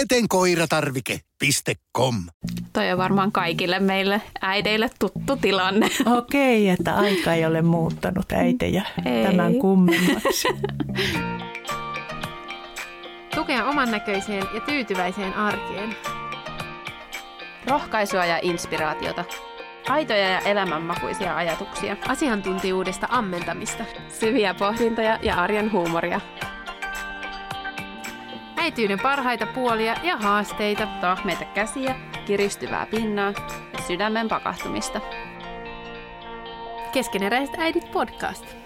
petenkoiratarvike.com Toi on varmaan kaikille meille äideille tuttu tilanne. Okei, että aika ei ole muuttanut äitejä Ei. tämän kummemmaksi. Tukea oman näköiseen ja tyytyväiseen arkeen. Rohkaisua ja inspiraatiota. Aitoja ja elämänmakuisia ajatuksia. Asiantuntijuudesta ammentamista. Syviä pohdintoja ja arjen huumoria. Äityyden parhaita puolia ja haasteita. Tahmeita käsiä, kiristyvää pinnaa ja sydämen pakahtumista. Keskeneräiset äidit podcast.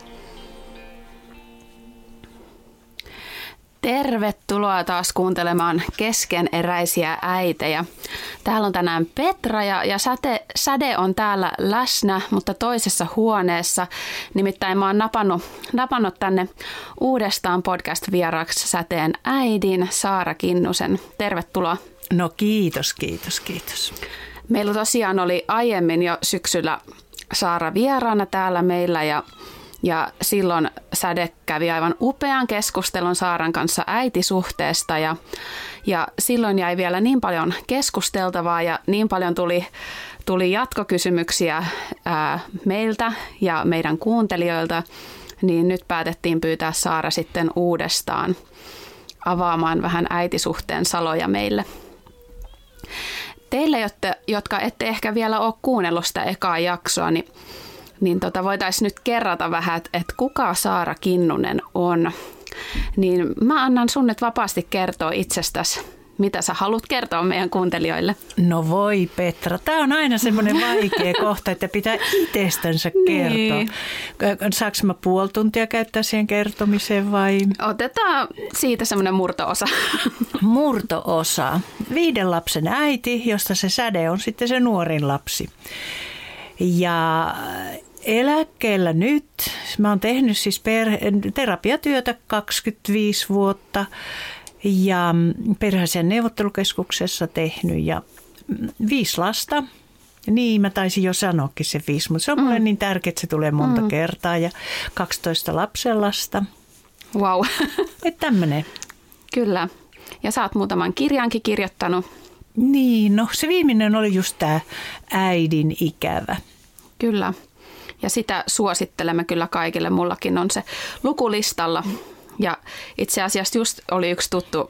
Tervetuloa taas kuuntelemaan keskeneräisiä äitejä. Täällä on tänään Petra ja, ja säte, Säde on täällä läsnä, mutta toisessa huoneessa. Nimittäin mä oon napannut, napannut tänne uudestaan podcast-vieraaksi Säteen äidin Saara Kinnusen. Tervetuloa. No kiitos, kiitos, kiitos. Meillä tosiaan oli aiemmin jo syksyllä Saara vieraana täällä meillä ja, ja silloin Säde kävi aivan upean keskustelun Saaran kanssa äitisuhteesta ja, ja silloin jäi vielä niin paljon keskusteltavaa ja niin paljon tuli, tuli jatkokysymyksiä ää, meiltä ja meidän kuuntelijoilta, niin nyt päätettiin pyytää Saara sitten uudestaan avaamaan vähän äitisuhteen saloja meille. Teille, jotka ette ehkä vielä ole kuunnellut sitä ekaa jaksoa, niin, niin tota voitaisiin nyt kerrata vähän, että, että kuka Saara Kinnunen on. Niin mä annan sun nyt vapaasti kertoa itsestäsi, mitä sä haluat kertoa meidän kuuntelijoille. No voi Petra, tämä on aina semmoinen vaikea kohta, että pitää itsestänsä kertoa. Niin. Saanko mä puoli tuntia käyttää siihen kertomiseen vai Otetaan siitä semmoinen murto-osa. murtoosa? Viiden lapsen äiti, josta se säde on sitten se nuorin lapsi. Ja eläkkeellä nyt, mä oon tehnyt siis per, terapiatyötä 25 vuotta ja perheisen neuvottelukeskuksessa tehnyt ja viisi lasta. Niin, mä taisin jo sanoakin se viisi, mutta se on mulle niin tärkeää, että se tulee monta kertaa ja 12 lapsenlasta. Wow, Että tämmöinen. kyllä. Ja sä oot muutaman kirjankin kirjoittanut. Niin, no se viimeinen oli just tämä äidin ikävä. Kyllä. Ja sitä suosittelemme kyllä kaikille. Mullakin on se lukulistalla. Ja itse asiassa just oli yksi tuttu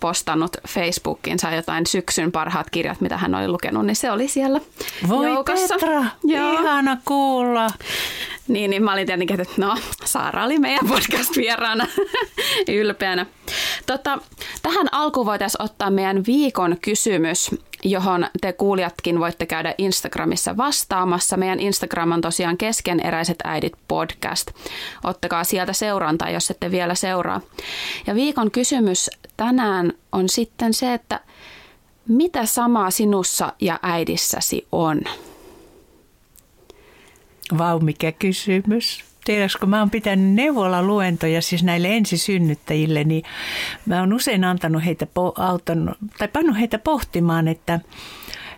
postannut Facebookiinsa jotain syksyn parhaat kirjat, mitä hän oli lukenut, niin se oli siellä Voi joukossa. Petra, Joo. ihana kuulla. Niin, niin mä olin tietenkin, että no, Saara oli meidän podcast-vieraana ylpeänä. Tota, tähän alkuun voitaisiin ottaa meidän viikon kysymys, johon te kuulijatkin voitte käydä Instagramissa vastaamassa. Meidän Instagram on tosiaan keskeneräiset äidit podcast. Ottakaa sieltä seurantaa, jos ette vielä seuraa. Ja viikon kysymys tänään on sitten se, että mitä samaa sinussa ja äidissäsi on? Vau, mikä kysymys. Tiedätkö, kun mä oon pitänyt neuvola-luentoja siis näille ensisynnyttäjille, niin mä oon usein antanut heitä, auttanut, tai pannut heitä pohtimaan, että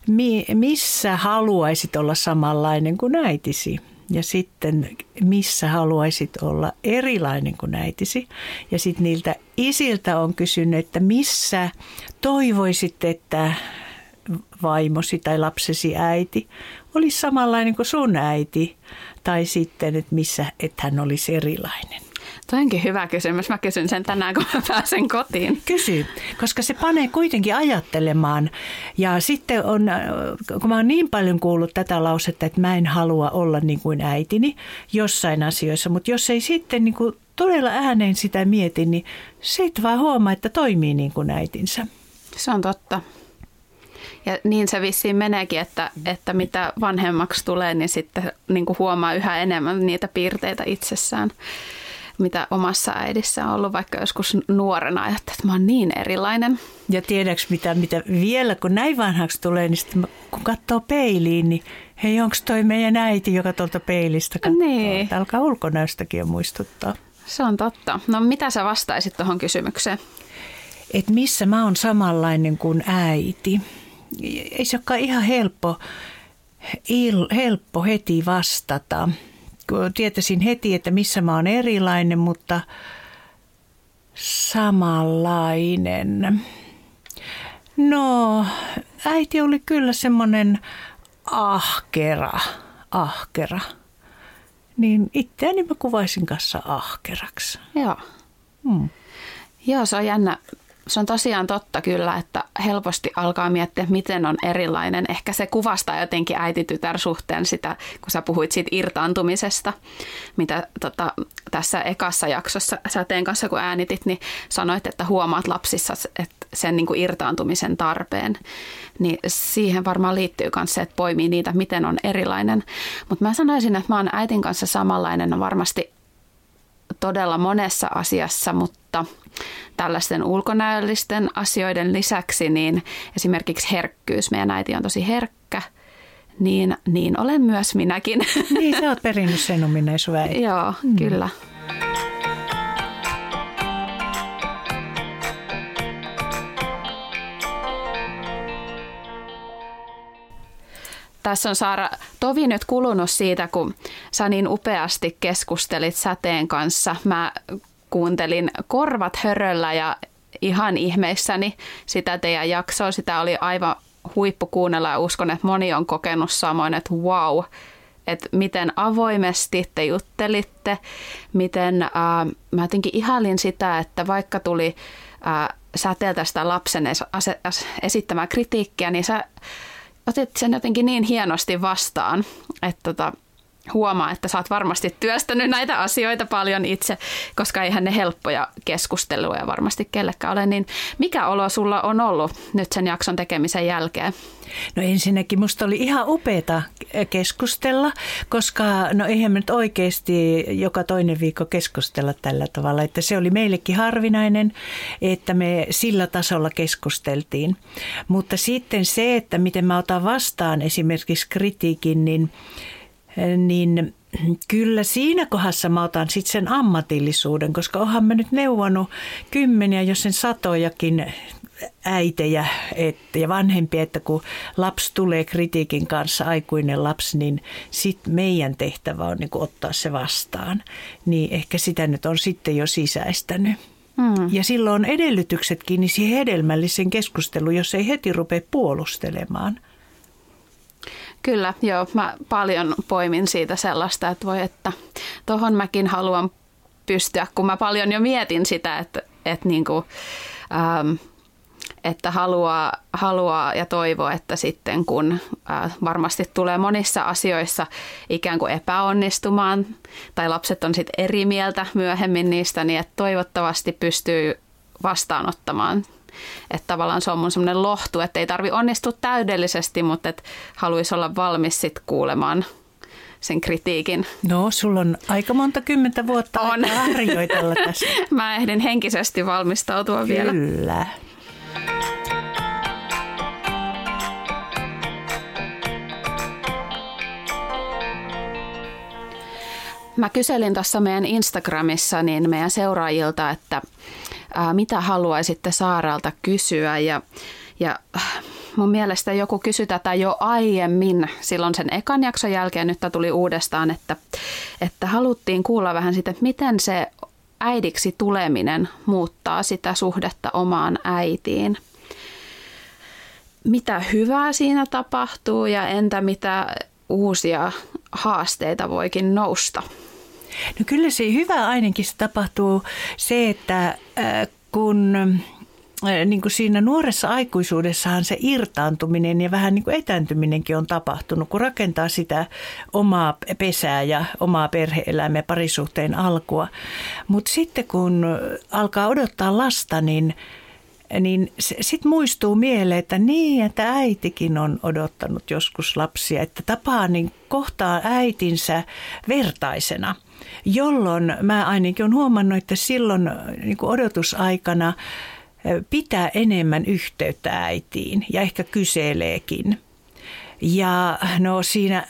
mi- missä haluaisit olla samanlainen kuin äitisi. Ja sitten missä haluaisit olla erilainen kuin äitisi. Ja sitten niiltä isiltä on kysynyt, että missä toivoisit, että vaimosi tai lapsesi äiti olisi samanlainen kuin sun äiti. Tai sitten, että missä, että hän olisi erilainen. Toi onkin hyvä kysymys. Mä kysyn sen tänään, kun mä pääsen kotiin. Kysy, koska se panee kuitenkin ajattelemaan. Ja sitten on, kun mä oon niin paljon kuullut tätä lausetta, että mä en halua olla niin kuin äitini jossain asioissa, mutta jos ei sitten niin kuin todella ääneen sitä mieti, niin sit vaan huomaa, että toimii niin kuin äitinsä. Se on totta. Ja niin se vissiin meneekin, että, että mitä vanhemmaksi tulee, niin sitten niin kuin huomaa yhä enemmän niitä piirteitä itsessään. mitä omassa äidissä on ollut, vaikka joskus nuorena ajattelin, että mä oon niin erilainen. Ja tiedäks mitä, mitä vielä, kun näin vanhaksi tulee, niin sitten kun katsoo peiliin, niin hei, onko toi meidän äiti, joka tuolta peilistä katsoo? Niin. Että alkaa ulkonäöstäkin muistuttaa. Se on totta. No mitä sä vastaisit tuohon kysymykseen? että missä mä oon samanlainen kuin äiti. Ei se olekaan ihan helppo, il, helppo heti vastata. Tietäisin heti, että missä mä oon erilainen, mutta samanlainen. No, äiti oli kyllä semmoinen ahkera, ahkera. Niin itseäni mä kuvaisin kanssa ahkeraksi. Joo. Hmm. Joo, se on jännä. Se on tosiaan totta kyllä, että helposti alkaa miettiä, miten on erilainen. Ehkä se kuvastaa jotenkin äiti-tytär-suhteen sitä, kun sä puhuit siitä irtaantumisesta, mitä tota, tässä ekassa jaksossa säteen kanssa, kun äänitit, niin sanoit, että huomaat lapsissa että sen niin kuin irtaantumisen tarpeen. Niin siihen varmaan liittyy myös se, että poimii niitä, miten on erilainen. Mutta mä sanoisin, että mä oon äitin kanssa samanlainen varmasti todella monessa asiassa, mutta tällaisten ulkonäöllisten asioiden lisäksi, niin esimerkiksi herkkyys, meidän äiti on tosi herkkä, niin, niin olen myös minäkin. Niin, sä oot perinnyt sen ominaisuuden. Joo, mm. kyllä. Tässä on Saara tovi nyt kulunut siitä, kun sä niin upeasti keskustelit säteen kanssa. Mä kuuntelin korvat höröllä ja ihan ihmeissäni sitä teidän jaksoa. Sitä oli aivan huippu kuunnella ja uskon, että moni on kokenut samoin, että wow, että miten avoimesti te juttelitte, miten äh, mä jotenkin ihailin sitä, että vaikka tuli äh, säteeltä sitä lapsen esittämää kritiikkiä, niin sä otit sen jotenkin niin hienosti vastaan, että tota, huomaa, että sä oot varmasti työstänyt näitä asioita paljon itse, koska eihän ne helppoja keskusteluja varmasti kellekään ole. Niin mikä olo sulla on ollut nyt sen jakson tekemisen jälkeen? No ensinnäkin musta oli ihan upeata keskustella, koska no eihän me nyt oikeasti joka toinen viikko keskustella tällä tavalla, että se oli meillekin harvinainen, että me sillä tasolla keskusteltiin. Mutta sitten se, että miten mä otan vastaan esimerkiksi kritiikin, niin niin kyllä siinä kohdassa mä otan sitten sen ammatillisuuden, koska onhan mä nyt neuvonut kymmeniä, jos sen satojakin äitejä että, ja vanhempia, että kun lapsi tulee kritiikin kanssa, aikuinen lapsi, niin sitten meidän tehtävä on niin ottaa se vastaan. Niin ehkä sitä nyt on sitten jo sisäistänyt. Hmm. Ja silloin on edellytyksetkin niin siihen hedelmällisen keskusteluun, jos ei heti rupea puolustelemaan – Kyllä, joo. Mä paljon poimin siitä sellaista, että voi, että tohon mäkin haluan pystyä, kun mä paljon jo mietin sitä, että, että, niin kuin, ähm, että haluaa, haluaa ja toivoo, että sitten kun äh, varmasti tulee monissa asioissa ikään kuin epäonnistumaan tai lapset on sitten eri mieltä myöhemmin niistä, niin että toivottavasti pystyy vastaanottamaan että tavallaan se on mun semmoinen lohtu, että ei tarvi onnistua täydellisesti, mutta että haluaisi olla valmis sitten kuulemaan sen kritiikin. No, sulla on aika monta kymmentä vuotta on. harjoitella tässä. Mä ehdin henkisesti valmistautua Kyllä. vielä. Kyllä. Mä kyselin tuossa meidän Instagramissa niin meidän seuraajilta, että ää, mitä haluaisitte Saaralta kysyä ja, ja mun mielestä joku kysyi tätä jo aiemmin silloin sen ekan jakson jälkeen, nyt tuli uudestaan, että, että haluttiin kuulla vähän sitä, että miten se äidiksi tuleminen muuttaa sitä suhdetta omaan äitiin. Mitä hyvää siinä tapahtuu ja entä mitä uusia haasteita voikin nousta? No kyllä se hyvä ainakin se tapahtuu se, että äh, kun äh, niin kuin siinä nuoressa aikuisuudessahan se irtaantuminen ja vähän niin kuin etääntyminenkin on tapahtunut, kun rakentaa sitä omaa pesää ja omaa perhe-elämää parisuhteen alkua. Mutta sitten kun alkaa odottaa lasta, niin niin sitten muistuu mieleen, että niin, että äitikin on odottanut joskus lapsia, että tapaa niin kohtaa äitinsä vertaisena, jolloin mä ainakin olen huomannut, että silloin niin odotusaikana pitää enemmän yhteyttä äitiin ja ehkä kyseleekin. Ja no siinä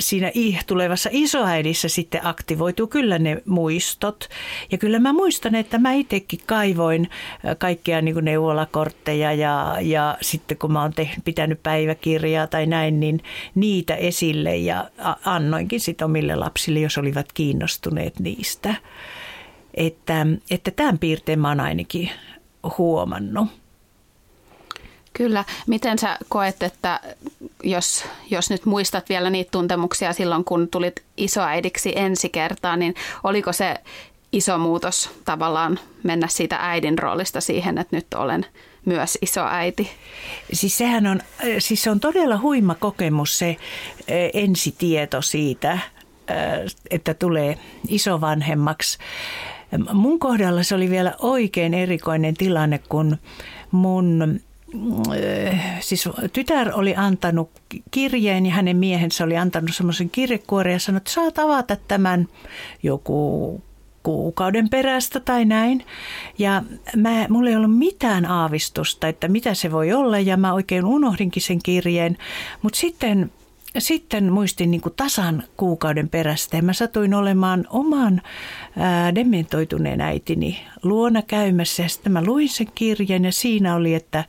siinä tulevassa isoäidissä sitten aktivoituu kyllä ne muistot. Ja kyllä mä muistan, että mä itsekin kaivoin kaikkia niin kuin neuvolakortteja ja, ja sitten kun mä oon tehnyt, pitänyt päiväkirjaa tai näin, niin niitä esille ja annoinkin sitten omille lapsille, jos olivat kiinnostuneet niistä. Että, että tämän piirteen mä oon ainakin huomannut. Kyllä. Miten sä koet, että jos, jos nyt muistat vielä niitä tuntemuksia silloin, kun tulit isoäidiksi ensi kertaa, niin oliko se iso muutos tavallaan mennä siitä äidin roolista siihen, että nyt olen myös isoäiti? Siis sehän on, siis se on todella huima kokemus se eh, ensitieto siitä, eh, että tulee isovanhemmaksi. Mun kohdalla se oli vielä oikein erikoinen tilanne, kun mun siis tytär oli antanut kirjeen ja hänen miehensä oli antanut semmoisen kirjekuoren ja sanoi, että saat avata tämän joku kuukauden perästä tai näin. Ja mä, mulla ei ollut mitään aavistusta, että mitä se voi olla ja mä oikein unohdinkin sen kirjeen. Mutta sitten sitten muistin niin kuin tasan kuukauden perästä ja mä satuin olemaan oman ää, dementoituneen äitini luona käymässä ja sitten mä luin sen kirjan ja siinä oli, että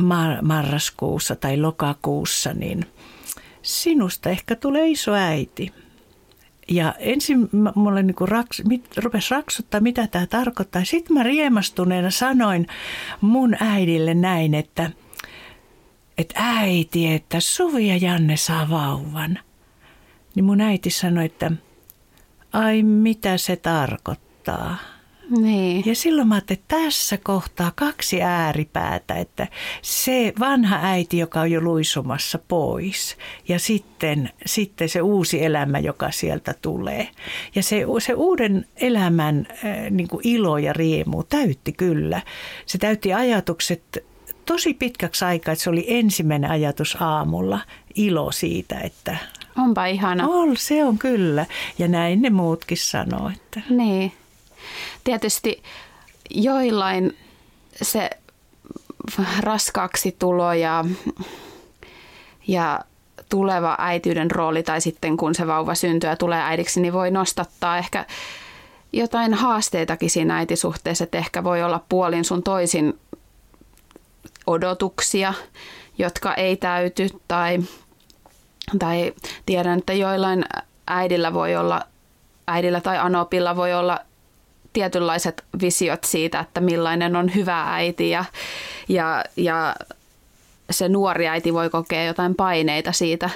mar- marraskuussa tai lokakuussa niin sinusta ehkä tulee iso äiti. Ja ensin mulle niin raks, mit, rupesi raksuttaa, mitä tämä tarkoittaa. Sitten mä riemastuneena sanoin mun äidille näin, että – että äiti, että Suvi ja Janne saa vauvan. Niin mun äiti sanoi, että ai mitä se tarkoittaa. Niin. Ja silloin mä ajattelin, että tässä kohtaa kaksi ääripäätä, että se vanha äiti, joka on jo luisumassa pois ja sitten, sitten se uusi elämä, joka sieltä tulee. Ja se, se uuden elämän äh, niin kuin ilo ja riemu täytti kyllä. Se täytti ajatukset tosi pitkäksi aikaa, että se oli ensimmäinen ajatus aamulla, ilo siitä, että... Onpa ihana. On, se on kyllä. Ja näin ne muutkin sanoo. Että... Niin. Tietysti joillain se raskaaksi tulo ja, ja tuleva äityyden rooli tai sitten kun se vauva syntyy ja tulee äidiksi, niin voi nostattaa ehkä jotain haasteitakin siinä äitisuhteessa, että ehkä voi olla puolin sun toisin odotuksia, jotka ei täyty tai, tai tiedän, että joillain äidillä voi olla, äidillä tai anopilla voi olla tietynlaiset visiot siitä, että millainen on hyvä äiti ja, ja, ja se nuori äiti voi kokea jotain paineita siitä,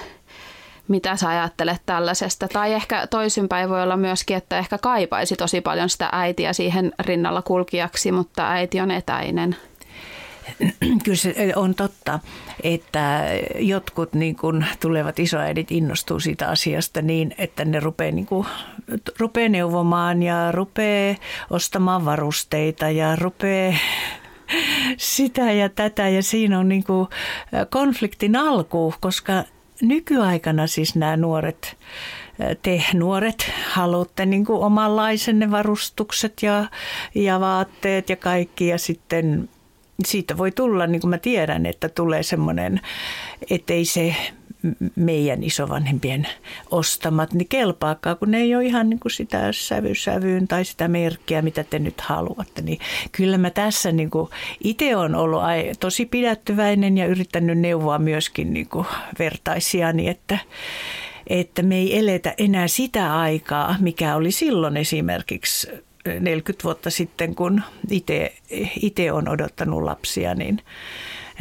mitä sä ajattelet tällaisesta. Tai ehkä toisinpäin voi olla myöskin, että ehkä kaipaisi tosi paljon sitä äitiä siihen rinnalla kulkijaksi, mutta äiti on etäinen. kyllä se on totta, että jotkut niin kuin tulevat isoäidit innostuu siitä asiasta niin, että ne rupeaa, niin kuin, rupeaa neuvomaan ja rupeaa ostamaan varusteita ja rupeaa sitä ja tätä. Ja siinä on niin kuin konfliktin alku, koska nykyaikana siis nämä nuoret te nuoret haluatte niin kuin omanlaisenne varustukset ja, ja vaatteet ja kaikki. Ja sitten siitä voi tulla, niin kuin mä tiedän, että tulee semmoinen, ettei se meidän isovanhempien ostamat, niin kelpaakaan, kun ne ei ole ihan niin kuin sitä sävy sävyyn tai sitä merkkiä, mitä te nyt haluatte. Niin kyllä mä tässä niin kuin itse olen ollut tosi pidättyväinen ja yrittänyt neuvoa myöskin niin kuin vertaisiani, että, että me ei eletä enää sitä aikaa, mikä oli silloin esimerkiksi 40 vuotta sitten, kun itse on odottanut lapsia, niin,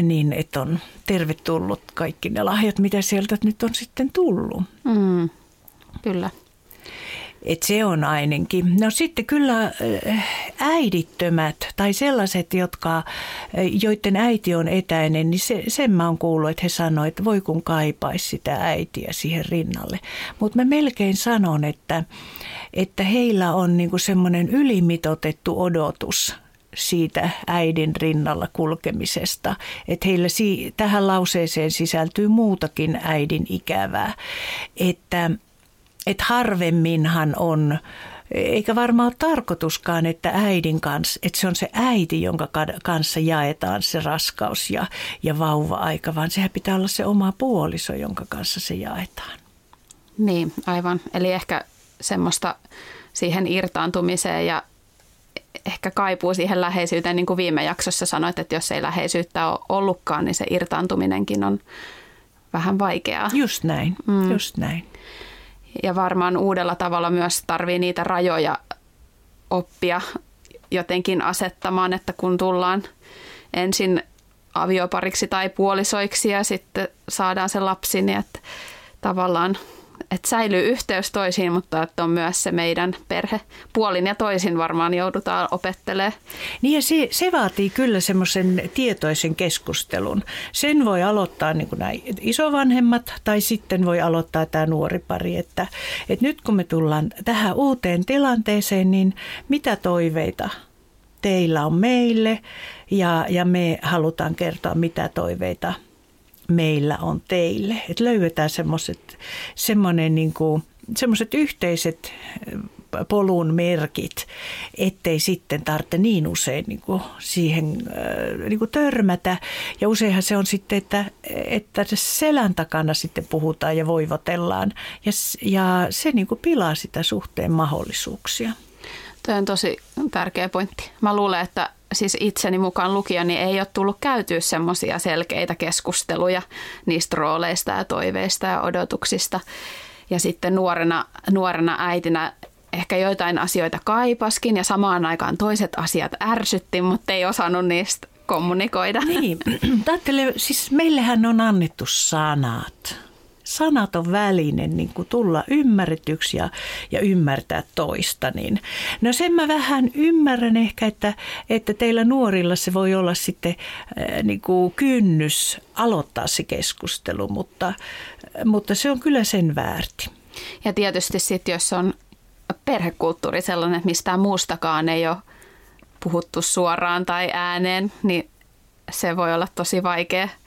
niin että on tervetullut kaikki ne lahjat, mitä sieltä nyt on sitten tullut. Mm, kyllä. Et se on ainakin. No sitten kyllä äh, äidittömät tai sellaiset, jotka, äh, joiden äiti on etäinen, niin se, sen mä oon kuullut, että he sanoivat, että voi kun kaipaisi sitä äitiä siihen rinnalle. Mutta mä melkein sanon, että, että heillä on niinku semmoinen ylimitotettu odotus siitä äidin rinnalla kulkemisesta. Että heillä si- tähän lauseeseen sisältyy muutakin äidin ikävää. Että, että harvemminhan on eikä varmaan ole tarkoituskaan, että äidin kanssa, että se on se äiti, jonka kanssa jaetaan se raskaus ja, ja vauva-aika, vaan sehän pitää olla se oma puoliso, jonka kanssa se jaetaan. Niin, aivan. Eli ehkä semmoista siihen irtaantumiseen ja ehkä kaipuu siihen läheisyyteen, niin kuin viime jaksossa sanoit, että jos ei läheisyyttä ole ollutkaan, niin se irtaantuminenkin on vähän vaikeaa. Just näin, mm. just näin. Ja varmaan uudella tavalla myös tarvii niitä rajoja oppia jotenkin asettamaan, että kun tullaan ensin aviopariksi tai puolisoiksi ja sitten saadaan se lapsi, niin että tavallaan että säilyy yhteys toisiin, mutta että on myös se meidän perhe puolin ja toisin varmaan joudutaan opettelemaan. Niin ja se, se vaatii kyllä semmoisen tietoisen keskustelun. Sen voi aloittaa niin kuin nämä isovanhemmat tai sitten voi aloittaa tämä nuori pari, että, että nyt kun me tullaan tähän uuteen tilanteeseen, niin mitä toiveita teillä on meille ja, ja me halutaan kertoa, mitä toiveita meillä on teille. Että löydetään semmoiset, semmoinen niin kuin, yhteiset polun merkit, ettei sitten tarvitse niin usein niin kuin siihen niin kuin törmätä. Ja useinhan se on sitten, että, että selän takana sitten puhutaan ja voivotellaan. Ja, ja se niin kuin pilaa sitä suhteen mahdollisuuksia. Tuo on tosi tärkeä pointti. Mä luulen, että siis itseni mukaan lukija, niin ei ole tullut käytyä semmoisia selkeitä keskusteluja niistä rooleista ja toiveista ja odotuksista. Ja sitten nuorena, nuorena äitinä ehkä joitain asioita kaipaskin ja samaan aikaan toiset asiat ärsytti, mutta ei osannut niistä kommunikoida. Niin, siis meillähän on annettu sanat sanaton väline niin kuin tulla ymmärretyksi ja, ja ymmärtää toista. Niin. No sen mä vähän ymmärrän ehkä, että, että teillä nuorilla se voi olla sitten äh, niin kuin kynnys aloittaa se keskustelu, mutta, mutta se on kyllä sen väärti. Ja tietysti sitten, jos on perhekulttuuri sellainen, että mistään muustakaan ei ole puhuttu suoraan tai ääneen, niin se voi olla tosi vaikea –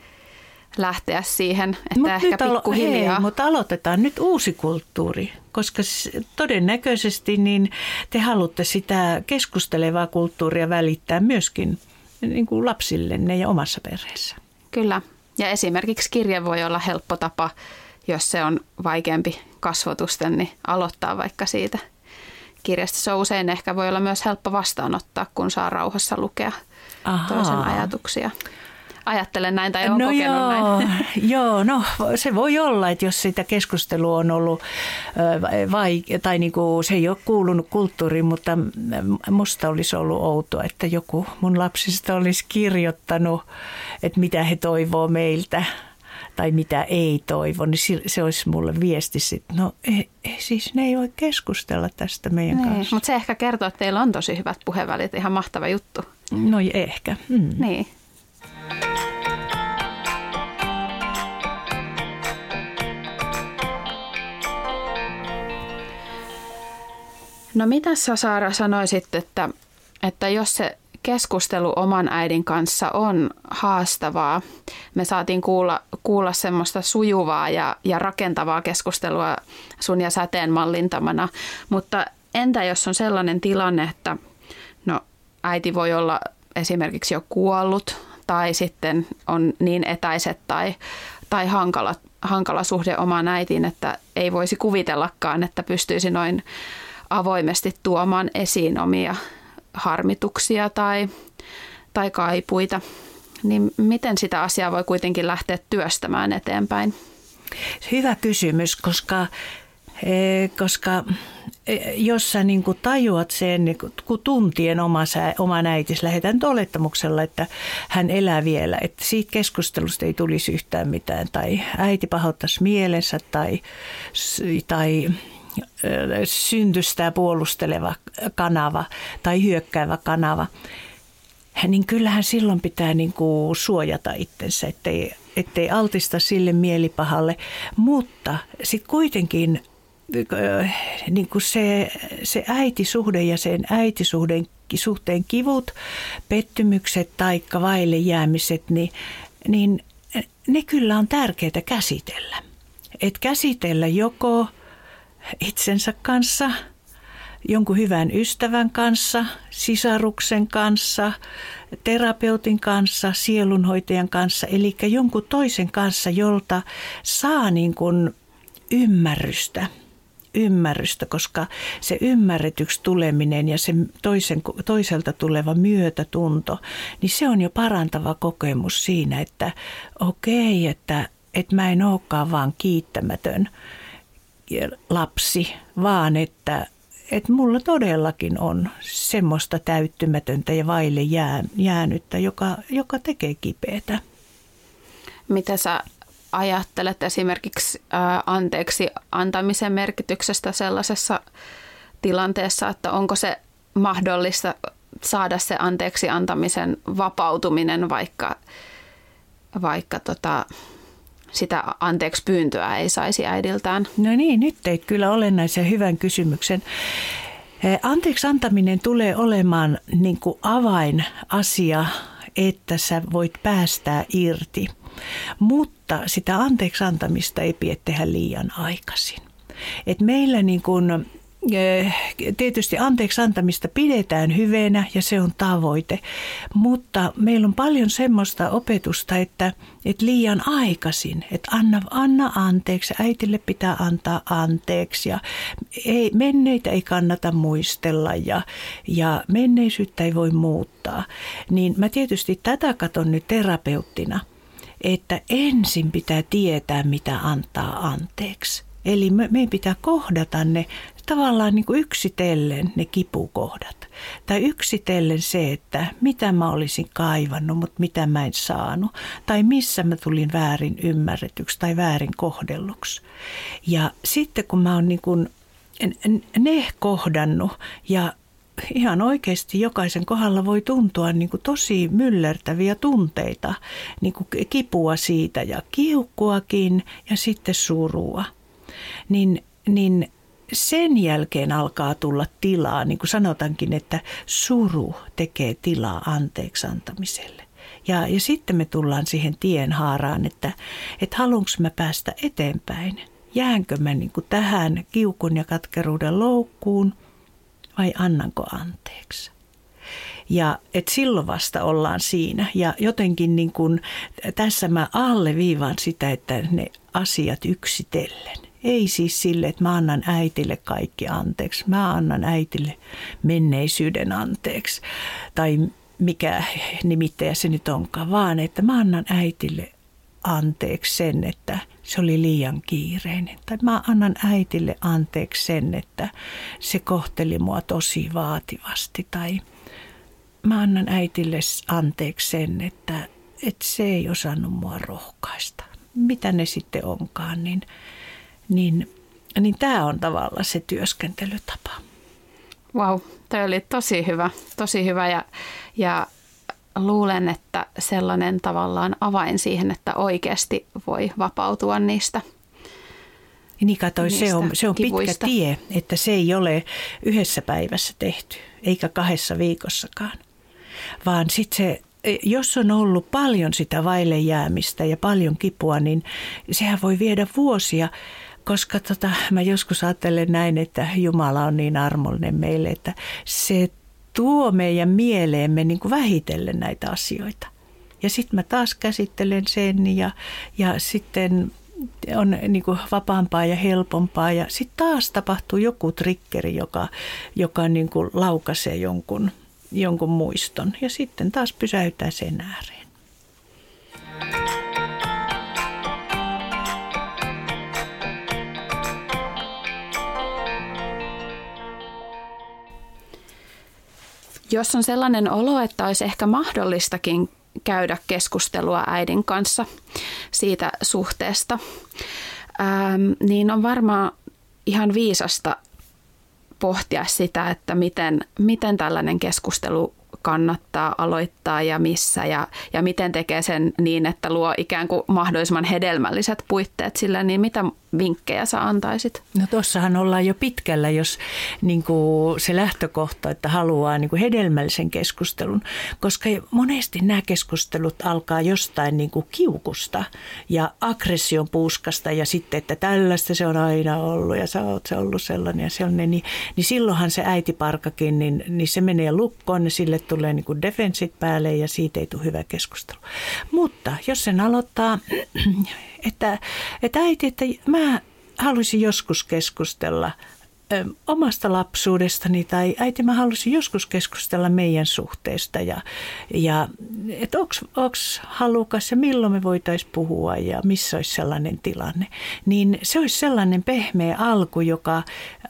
lähteä siihen, että Mut ehkä pikkuhiljaa. Hei, mutta aloitetaan nyt uusi kulttuuri, koska todennäköisesti niin te haluatte sitä keskustelevaa kulttuuria välittää myöskin niin kuin lapsillenne ja omassa perheessä. Kyllä. Ja esimerkiksi kirje voi olla helppo tapa, jos se on vaikeampi kasvotusten, niin aloittaa vaikka siitä kirjasta. Se on usein ehkä voi olla myös helppo vastaanottaa, kun saa rauhassa lukea Ahaa. toisen ajatuksia ajattelen näin tai olen no kokenut joo, näin. Joo, no se voi olla, että jos sitä keskustelua on ollut vai, tai niin kuin, se ei ole kuulunut kulttuuriin, mutta musta olisi ollut outoa, että joku mun lapsista olisi kirjoittanut, että mitä he toivoo meiltä tai mitä ei toivo, niin se olisi mulle viesti sitten, no ei, siis ne ei voi keskustella tästä meidän niin, kanssa. Mutta se ehkä kertoo, että teillä on tosi hyvät puhevälit, ihan mahtava juttu. No ehkä. Mm. Niin. No mitä sä Saara sanoisit, että, että jos se keskustelu oman äidin kanssa on haastavaa. Me saatiin kuulla, kuulla semmoista sujuvaa ja, ja rakentavaa keskustelua sun ja säteen mallintamana, mutta entä jos on sellainen tilanne, että no, äiti voi olla esimerkiksi jo kuollut tai sitten on niin etäiset tai, tai hankala, hankala suhde omaan äitiin, että ei voisi kuvitellakaan, että pystyisi noin avoimesti tuomaan esiin omia harmituksia tai, tai kaipuita, niin miten sitä asiaa voi kuitenkin lähteä työstämään eteenpäin? Hyvä kysymys, koska, koska eh, jos sä niin tajuat sen, niin kun tuntien oma, oma äitis, lähetän olettamuksella, että hän elää vielä, että siitä keskustelusta ei tulisi yhtään mitään, tai äiti pahoittaisi mielensä, tai, tai syntystä puolusteleva kanava tai hyökkäävä kanava, niin kyllähän silloin pitää niin kuin suojata itsensä, ettei, ettei altista sille mielipahalle. Mutta sitten kuitenkin niin kuin se, se äitisuhde ja sen äitisuhden suhteen kivut, pettymykset tai vaille jäämiset, niin, niin ne kyllä on tärkeää käsitellä. Et käsitellä joko itsensä kanssa, jonkun hyvän ystävän kanssa, sisaruksen kanssa, terapeutin kanssa, sielunhoitajan kanssa, eli jonkun toisen kanssa, jolta saa niin kuin ymmärrystä ymmärrystä, koska se ymmärretyksi tuleminen ja se toisen, toiselta tuleva myötätunto, niin se on jo parantava kokemus siinä, että okei, että, että mä en olekaan vaan kiittämätön lapsi, vaan että, että mulla todellakin on semmoista täyttymätöntä ja vaille jää, jäänyttä, joka, joka tekee kipeätä. Mitä sä ajattelet esimerkiksi anteeksi antamisen merkityksestä sellaisessa tilanteessa, että onko se mahdollista saada se anteeksi antamisen vapautuminen, vaikka, vaikka tota, sitä anteeksi pyyntöä ei saisi äidiltään? No niin, nyt teit kyllä olennaisen hyvän kysymyksen. Anteeksi antaminen tulee olemaan niin avainasia, että sä voit päästää irti. Mutta sitä anteeksi antamista ei pidä tehdä liian aikaisin. Et meillä niin kun, eh, tietysti anteeksi antamista pidetään hyvänä ja se on tavoite, mutta meillä on paljon semmoista opetusta, että, että liian aikaisin, että anna, anna anteeksi, äitille pitää antaa anteeksi ja ei, menneitä ei kannata muistella ja, ja menneisyyttä ei voi muuttaa. Niin mä tietysti tätä katon nyt terapeuttina – että ensin pitää tietää, mitä antaa anteeksi. Eli me, meidän pitää kohdata ne tavallaan niin kuin yksitellen ne kipukohdat. Tai yksitellen se, että mitä mä olisin kaivannut, mutta mitä mä en saanut. Tai missä mä tulin väärin ymmärretyksi tai väärin kohdelluksi. Ja sitten kun mä oon niin kuin ne kohdannut ja ihan oikeasti jokaisen kohdalla voi tuntua niin kuin tosi myllertäviä tunteita, niin kuin kipua siitä ja kiukkuakin ja sitten surua. Niin, niin sen jälkeen alkaa tulla tilaa, niin kuin sanotaankin, että suru tekee tilaa anteeksi antamiselle. Ja, ja sitten me tullaan siihen tienhaaraan, että, että haluanko mä päästä eteenpäin. Jäänkö mä niin kuin tähän kiukun ja katkeruuden loukkuun – vai annanko anteeksi? Ja et silloin vasta ollaan siinä. Ja jotenkin niin kun, tässä mä alleviivaan sitä, että ne asiat yksitellen. Ei siis sille, että mä annan äitille kaikki anteeksi. Mä annan äitille menneisyyden anteeksi. Tai mikä nimittäjä se nyt onkaan, vaan että mä annan äitille anteeksi sen, että se oli liian kiireinen. Tai mä annan äitille anteeksi sen, että se kohteli mua tosi vaativasti. Tai mä annan äitille anteeksi sen, että, että se ei osannut mua rohkaista. Mitä ne sitten onkaan, niin, niin, niin tämä on tavallaan se työskentelytapa. Wow, tämä oli tosi hyvä, tosi hyvä ja, ja luulen, että sellainen tavallaan avain siihen, että oikeasti voi vapautua niistä niin katsoi, se on, se on pitkä tie, että se ei ole yhdessä päivässä tehty, eikä kahdessa viikossakaan. Vaan sitten se, jos on ollut paljon sitä vaille jäämistä ja paljon kipua, niin sehän voi viedä vuosia, koska tota, mä joskus ajattelen näin, että Jumala on niin armollinen meille, että se tuo meidän mieleemme niin kuin vähitellen näitä asioita. Ja sitten mä taas käsittelen sen ja, ja sitten on niin kuin vapaampaa ja helpompaa. Ja sitten taas tapahtuu joku trikkeri, joka, joka niin kuin laukaisee jonkun, jonkun muiston. Ja sitten taas pysäyttää sen ääreen. Jos on sellainen olo, että olisi ehkä mahdollistakin käydä keskustelua äidin kanssa siitä suhteesta, ähm, niin on varmaan ihan viisasta pohtia sitä, että miten, miten tällainen keskustelu kannattaa aloittaa ja missä ja, ja miten tekee sen niin, että luo ikään kuin mahdollisimman hedelmälliset puitteet sille, niin mitä vinkkejä sä antaisit? No tuossahan ollaan jo pitkällä, jos niin kuin se lähtökohta, että haluaa niin kuin hedelmällisen keskustelun, koska monesti nämä keskustelut alkaa jostain niin kuin kiukusta ja aggression puuskasta ja sitten, että tällaista se on aina ollut ja sä oot se ollut sellainen ja sellainen, niin, niin silloinhan se äitiparkakin, niin, niin se menee lukkoon ja sille tulee niin kuin defensit päälle ja siitä ei tule hyvä keskustelu. Mutta jos sen aloittaa, että, että äiti, että mä haluaisin joskus keskustella omasta lapsuudestani tai äiti mä halusin joskus keskustella meidän suhteesta ja, ja että onks halukas ja milloin me voitaisiin puhua ja missä olisi sellainen tilanne. Niin se olisi sellainen pehmeä alku, joka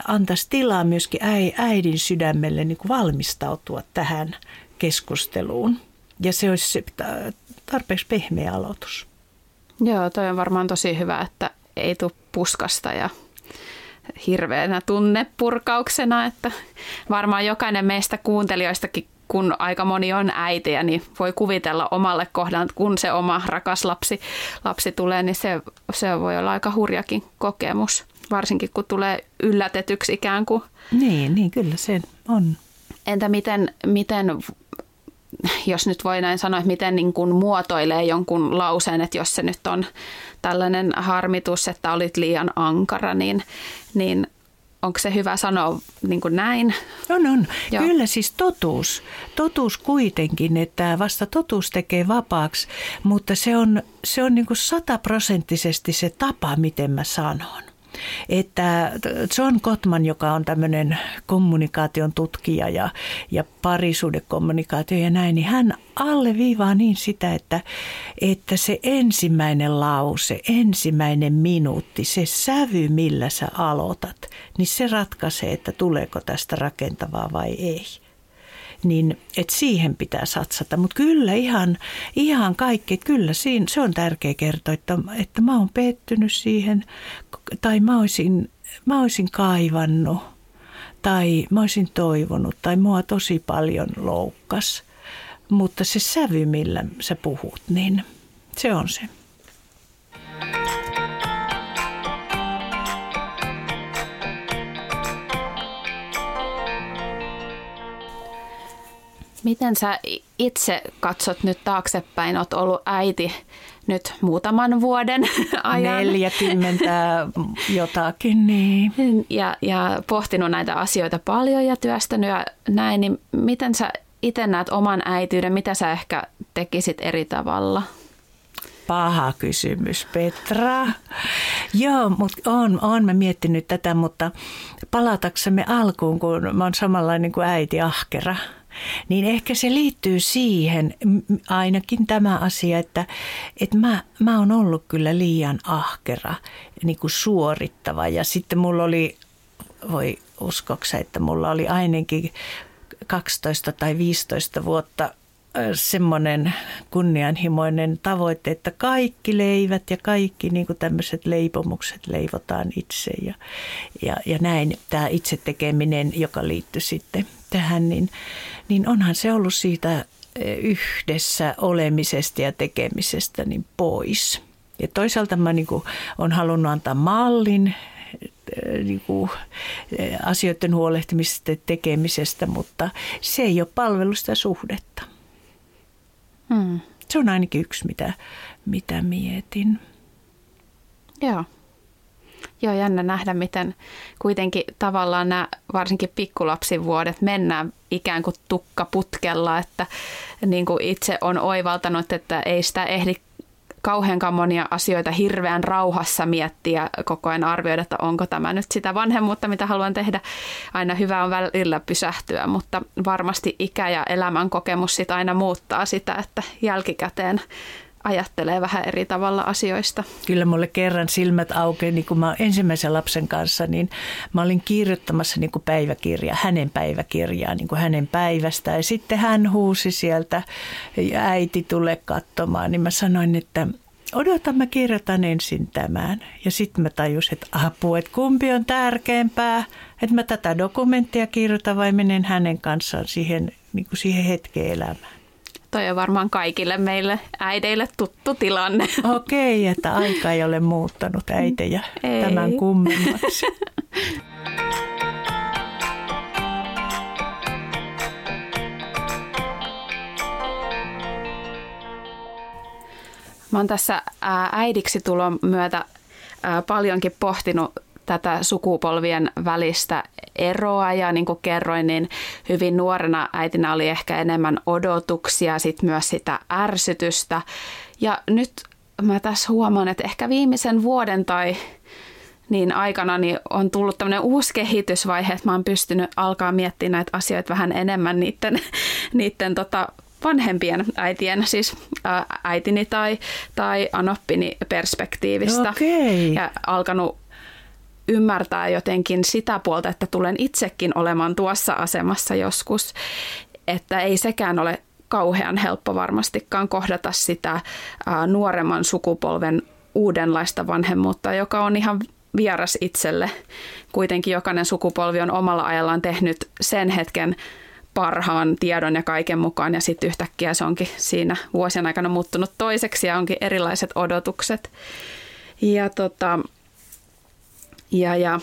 antaisi tilaa myöskin äidin sydämelle niin kuin valmistautua tähän keskusteluun. Ja se olisi tarpeeksi pehmeä aloitus. Joo, toi on varmaan tosi hyvä, että ei tule puskasta ja hirveänä tunnepurkauksena, että varmaan jokainen meistä kuuntelijoistakin, kun aika moni on äitiä, niin voi kuvitella omalle kohdalle, että kun se oma rakas lapsi, lapsi tulee, niin se, se voi olla aika hurjakin kokemus, varsinkin kun tulee yllätetyksi ikään kuin. Niin, niin kyllä se on. Entä miten, miten jos nyt voi näin sanoa, että miten niin kuin muotoilee jonkun lauseen, että jos se nyt on tällainen harmitus, että olit liian ankara, niin, niin onko se hyvä sanoa niin kuin näin? On, on. Joo. Kyllä siis totuus. Totuus kuitenkin, että vasta totuus tekee vapaaksi, mutta se on, se on niin kuin sataprosenttisesti se tapa, miten mä sanon. Että John Gottman, joka on tämmöinen kommunikaation tutkija ja, ja parisuudekommunikaatio ja näin, niin hän alleviivaa niin sitä, että, että se ensimmäinen lause, ensimmäinen minuutti, se sävy, millä sä aloitat, niin se ratkaisee, että tuleeko tästä rakentavaa vai ei niin että siihen pitää satsata. Mutta kyllä ihan, ihan kaikki, kyllä siinä, se on tärkeä kertoa, että, että mä oon pettynyt siihen tai mä olisin, mä olisin kaivannut tai mä olisin toivonut tai mua tosi paljon loukkas. Mutta se sävy, millä sä puhut, niin se on se. Miten sä itse katsot nyt taaksepäin? Olet ollut äiti nyt muutaman vuoden ajan. 40 jotakin, niin. Ja, ja pohtinut näitä asioita paljon ja työstänyt ja näin, niin miten sä itse näet oman äityyden? Mitä sä ehkä tekisit eri tavalla? Paha kysymys, Petra. Joo, mutta on, on mä miettinyt tätä, mutta palataksemme alkuun, kun mä oon samanlainen kuin äiti ahkera – niin ehkä se liittyy siihen, ainakin tämä asia, että, että mä, mä oon ollut kyllä liian ahkera, niin kuin suorittava. Ja sitten mulla oli, voi uskoksa, että mulla oli ainakin 12 tai 15 vuotta semmoinen kunnianhimoinen tavoite, että kaikki leivät ja kaikki niin tämmöiset leipomukset leivotaan itse ja, ja, ja näin. Tämä itse tekeminen, joka liittyy sitten tähän, niin, niin onhan se ollut siitä yhdessä olemisesta ja tekemisestä niin pois. Ja toisaalta mä niin kuin olen halunnut antaa mallin niin kuin, asioiden huolehtimisesta ja tekemisestä, mutta se ei ole palvelusta suhdetta. Hmm. Se on ainakin yksi, mitä, mitä mietin. Joo. Joo, jännä nähdä, miten kuitenkin tavallaan nämä varsinkin pikkulapsin vuodet mennään ikään kuin tukkaputkella, että niin kuin itse on oivaltanut, että ei sitä ehdi kauheankaan monia asioita hirveän rauhassa miettiä, koko ajan arvioida, että onko tämä nyt sitä vanhemmuutta, mitä haluan tehdä. Aina hyvä on välillä pysähtyä, mutta varmasti ikä ja elämän kokemus sitä aina muuttaa sitä, että jälkikäteen ajattelee vähän eri tavalla asioista. Kyllä mulle kerran silmät aukeaa, niin kun mä ensimmäisen lapsen kanssa, niin mä olin kirjoittamassa niin kuin päiväkirja, hänen päiväkirjaa, niin kuin hänen päivästä. Ja sitten hän huusi sieltä, äiti tulee katsomaan, niin mä sanoin, että odota mä kirjoitan ensin tämän. Ja sitten mä tajusin, että apu, että kumpi on tärkeämpää, että mä tätä dokumenttia kirjoitan vai menen hänen kanssaan siihen, niin kuin siihen hetkeen elämään. Toi on varmaan kaikille meille äideille tuttu tilanne. Okei, että aika ei ole muuttanut äitejä Ei. tämän kummemmaksi. Mä oon tässä äidiksi tulon myötä paljonkin pohtinut tätä sukupolvien välistä eroa ja niin kuin kerroin, niin hyvin nuorena äitinä oli ehkä enemmän odotuksia, sit myös sitä ärsytystä. Ja nyt mä tässä huomaan, että ehkä viimeisen vuoden tai niin aikana niin on tullut tämmöinen uusi kehitysvaihe, että mä oon pystynyt alkaa miettimään näitä asioita vähän enemmän niiden, niiden tota vanhempien äitien, siis äitini tai, tai anoppini perspektiivistä. Okei. Ja alkanut ymmärtää jotenkin sitä puolta, että tulen itsekin olemaan tuossa asemassa joskus, että ei sekään ole kauhean helppo varmastikaan kohdata sitä nuoremman sukupolven uudenlaista vanhemmuutta, joka on ihan vieras itselle. Kuitenkin jokainen sukupolvi on omalla ajallaan tehnyt sen hetken parhaan tiedon ja kaiken mukaan ja sitten yhtäkkiä se onkin siinä vuosien aikana muuttunut toiseksi ja onkin erilaiset odotukset. Ja, tota, ja, ja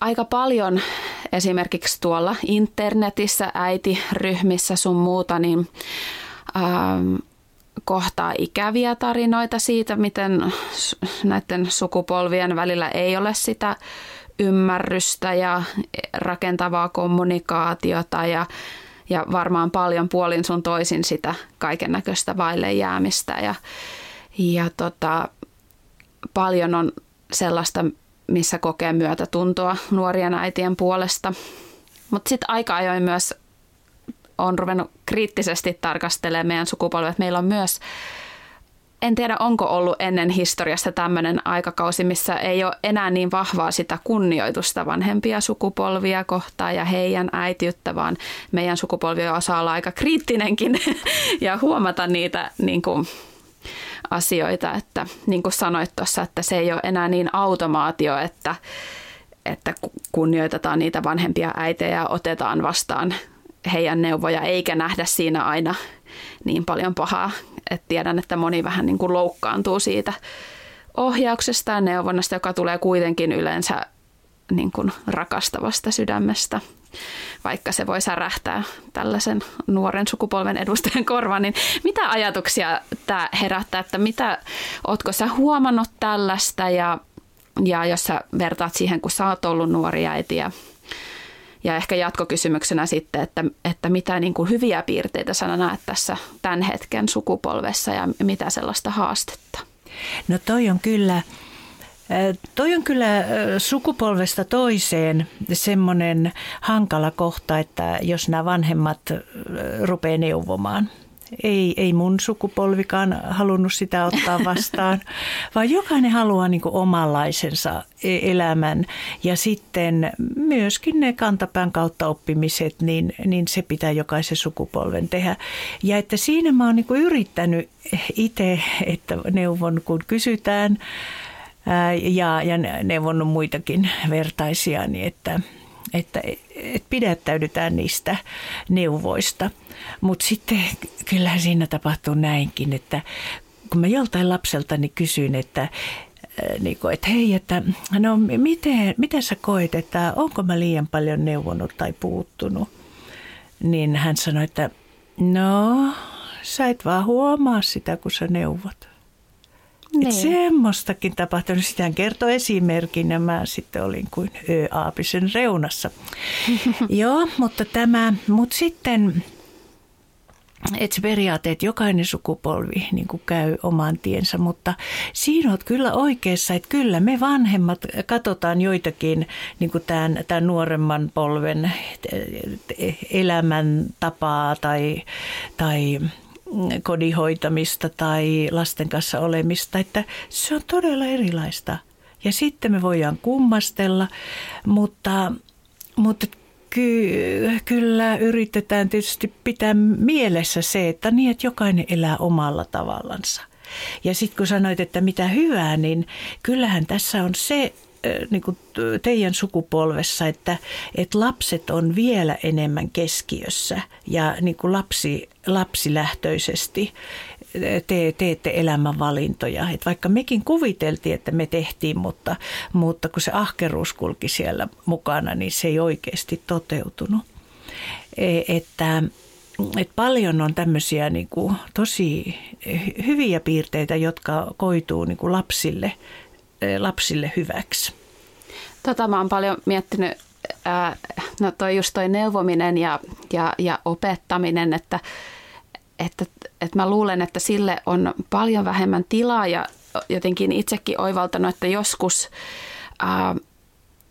aika paljon esimerkiksi tuolla internetissä, äitiryhmissä sun muuta, niin ähm, kohtaa ikäviä tarinoita siitä, miten näiden sukupolvien välillä ei ole sitä ymmärrystä ja rakentavaa kommunikaatiota ja, ja varmaan paljon puolin sun toisin sitä kaiken näköistä vaille jäämistä. Ja, ja tota, paljon on sellaista, missä kokee myötätuntoa nuorien äitien puolesta. Mutta sitten aika ajoin myös on ruvennut kriittisesti tarkastelemaan meidän sukupolvet. Meillä on myös en tiedä onko ollut ennen historiassa tämmöinen aikakausi, missä ei ole enää niin vahvaa sitä kunnioitusta vanhempia sukupolvia kohtaan ja heidän äitiyttä, vaan meidän sukupolvi osaa olla aika kriittinenkin ja huomata niitä niin kuin, asioita, että niin kuin sanoit tuossa, että se ei ole enää niin automaatio, että, että kunnioitetaan niitä vanhempia äitejä ja otetaan vastaan heidän neuvoja, eikä nähdä siinä aina niin paljon pahaa. Et tiedän, että moni vähän niin kuin loukkaantuu siitä ohjauksesta ja neuvonnasta, joka tulee kuitenkin yleensä niin kuin rakastavasta sydämestä. Vaikka se voi särähtää tällaisen nuoren sukupolven edustajan korvaan, niin mitä ajatuksia tämä herättää, että mitä, ootko sä huomannut tällaista ja, ja jos sä vertaat siihen, kun sä oot ollut nuori äiti ja ja ehkä jatkokysymyksenä sitten, että, että mitä niin kuin hyviä piirteitä sä näet tässä tämän hetken sukupolvessa ja mitä sellaista haastetta? No toi on kyllä, Toi on kyllä sukupolvesta toiseen semmoinen hankala kohta, että jos nämä vanhemmat rupeaa neuvomaan ei, ei mun sukupolvikaan halunnut sitä ottaa vastaan, vaan jokainen haluaa niin kuin omanlaisensa e- elämän. Ja sitten myöskin ne kantapään kautta oppimiset, niin, niin se pitää jokaisen sukupolven tehdä. Ja että siinä mä oon niin kuin yrittänyt itse, että neuvon kun kysytään, ja, ja neuvonnut muitakin vertaisiani, että, että, että pidättäydytään niistä neuvoista. Mutta sitten kyllähän siinä tapahtuu näinkin, että kun mä joltain lapseltani kysyin, että niin kuin, että hei, että no miten, miten sä koet, että onko mä liian paljon neuvonut tai puuttunut? Niin hän sanoi, että no, sä et vaan huomaa sitä, kun sä neuvot. Niin. Et semmoistakin tapahtunut. Sitä hän kertoi esimerkin ja mä sitten olin kuin Ö-aapisen reunassa. Joo, mutta tämä, mutta sitten että se periaate, että jokainen sukupolvi niin kuin käy oman tiensä, mutta siinä olet kyllä oikeassa, että kyllä me vanhemmat katsotaan joitakin niin kuin tämän, tämän nuoremman polven elämäntapaa tai, tai kodinhoitamista tai lasten kanssa olemista, että se on todella erilaista. Ja sitten me voidaan kummastella, mutta, mutta ky- kyllä yritetään tietysti pitää mielessä se, että niin, että jokainen elää omalla tavallansa. Ja sitten kun sanoit, että mitä hyvää, niin kyllähän tässä on se niin kuin teidän sukupolvessa, että, että lapset on vielä enemmän keskiössä ja niin kuin lapsi, lapsilähtöisesti te, teette elämänvalintoja. Et vaikka mekin kuviteltiin, että me tehtiin, mutta, mutta kun se ahkeruus kulki siellä mukana, niin se ei oikeasti toteutunut. E, että, että paljon on tämmöisiä niin kuin tosi hyviä piirteitä, jotka koituu niin kuin lapsille, lapsille hyväksi. Tota mä oon paljon miettinyt, ää, no toi just toi neuvominen ja, ja, ja opettaminen, että, että, että mä luulen, että sille on paljon vähemmän tilaa ja jotenkin itsekin oivaltanut, että joskus, ää,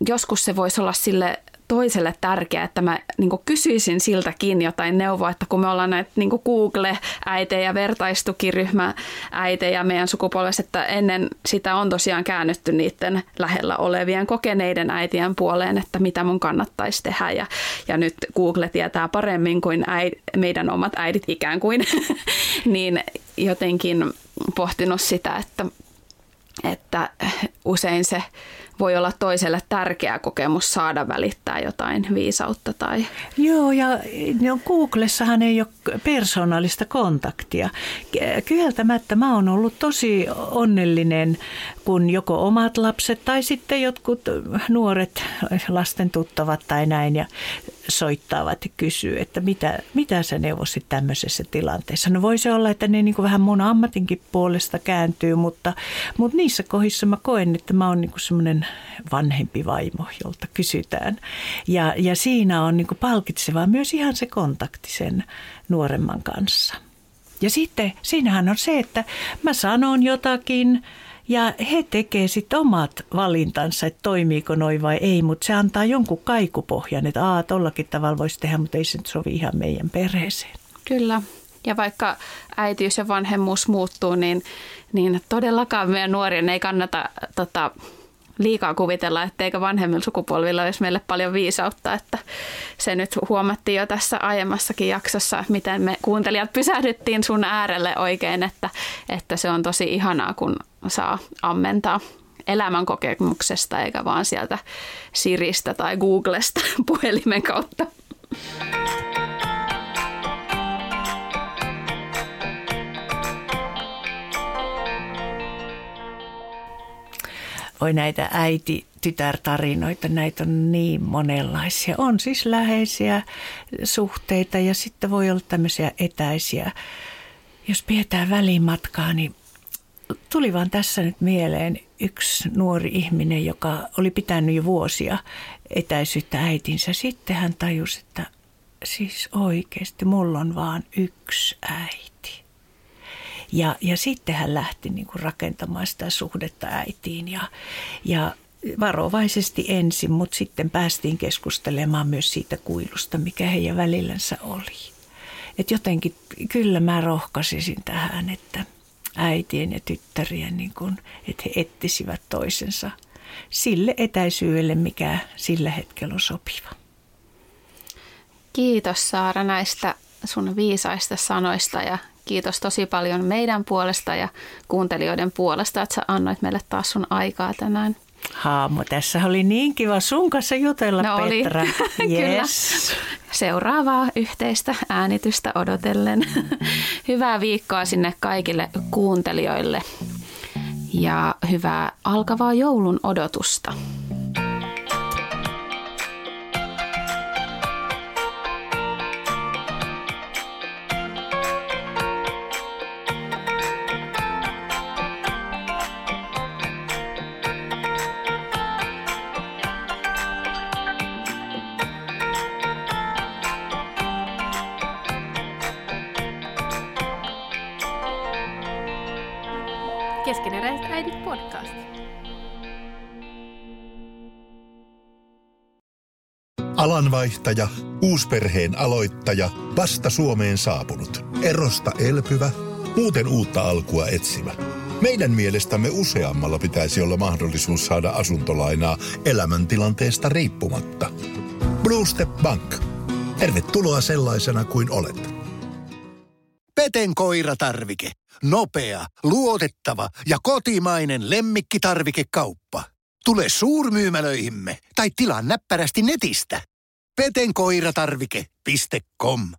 joskus se voisi olla sille toiselle tärkeää, että mä niin kysyisin siltäkin jotain neuvoa, että kun me ollaan näitä niin Google-äitejä, vertaistukiryhmä-äitejä meidän sukupolvessa, että ennen sitä on tosiaan käännytty niiden lähellä olevien kokeneiden äitien puoleen, että mitä mun kannattaisi tehdä. Ja, ja nyt Google tietää paremmin kuin äid, meidän omat äidit ikään kuin, niin jotenkin pohtinut sitä, että, että usein se voi olla toiselle tärkeä kokemus saada välittää jotain viisautta. Tai... Joo, ja no Googlessahan ei ole persoonallista kontaktia. Kieltämättä mä oon ollut tosi onnellinen, kun joko omat lapset tai sitten jotkut nuoret lasten tuttavat tai näin ja soittavat ja kysyy, että mitä, mitä sä neuvosit tämmöisessä tilanteessa. No voisi olla, että ne niin kuin vähän mun ammatinkin puolesta kääntyy, mutta, mutta niissä kohdissa mä koen, että mä oon niin semmoinen vanhempi vaimo, jolta kysytään. Ja, ja siinä on niin kuin palkitsevaa myös ihan se kontakti sen nuoremman kanssa. Ja sitten siinähän on se, että mä sanon jotakin, ja he tekee sitten omat valintansa, että toimiiko noin vai ei, mutta se antaa jonkun kaikupohjan, että aa, tollakin tavalla voisi tehdä, mutta ei se nyt sovi ihan meidän perheeseen. Kyllä. Ja vaikka äitiys ja vanhemmuus muuttuu, niin, niin todellakaan meidän nuorien ei kannata tota, liikaa kuvitella, etteikö vanhemmilla sukupolvilla olisi meille paljon viisautta, että se nyt huomattiin jo tässä aiemmassakin jaksossa, miten me kuuntelijat pysähdyttiin sun äärelle oikein, että, että se on tosi ihanaa, kun saa ammentaa elämän kokemuksesta eikä vaan sieltä Siristä tai Googlesta puhelimen kautta. Oi näitä äiti tytärtarinoita, näitä on niin monenlaisia. On siis läheisiä suhteita ja sitten voi olla tämmöisiä etäisiä. Jos pidetään välimatkaa, niin tuli vaan tässä nyt mieleen yksi nuori ihminen, joka oli pitänyt jo vuosia etäisyyttä äitinsä. Sitten hän tajusi, että siis oikeasti mulla on vaan yksi äiti. Ja, ja sitten hän lähti niin kuin rakentamaan sitä suhdetta äitiin ja, ja varovaisesti ensin, mutta sitten päästiin keskustelemaan myös siitä kuilusta, mikä heidän välillänsä oli. Et jotenkin kyllä mä rohkaisisin tähän, että äitien ja tyttärien, niin kun, että he ettisivät toisensa sille etäisyydelle, mikä sillä hetkellä on sopiva. Kiitos Saara näistä sun viisaista sanoista ja kiitos tosi paljon meidän puolesta ja kuuntelijoiden puolesta, että sä annoit meille taas sun aikaa tänään. Haamo, tässä oli niin kiva sun kanssa jutella, no Petra. Oli. yes. Seuraavaa yhteistä äänitystä odotellen. Hyvää viikkoa sinne kaikille kuuntelijoille ja hyvää alkavaa joulun odotusta. Alanvaihtaja, uusperheen aloittaja, vasta Suomeen saapunut, erosta elpyvä, muuten uutta alkua etsimä. Meidän mielestämme useammalla pitäisi olla mahdollisuus saada asuntolainaa elämäntilanteesta riippumatta. Blue Step Bank. Tervetuloa sellaisena kuin olet. Peten koiratarvike. Nopea, luotettava ja kotimainen lemmikkitarvikekauppa. Tule suurmyymälöihimme tai tilaa näppärästi netistä. petenkoiratarvike.com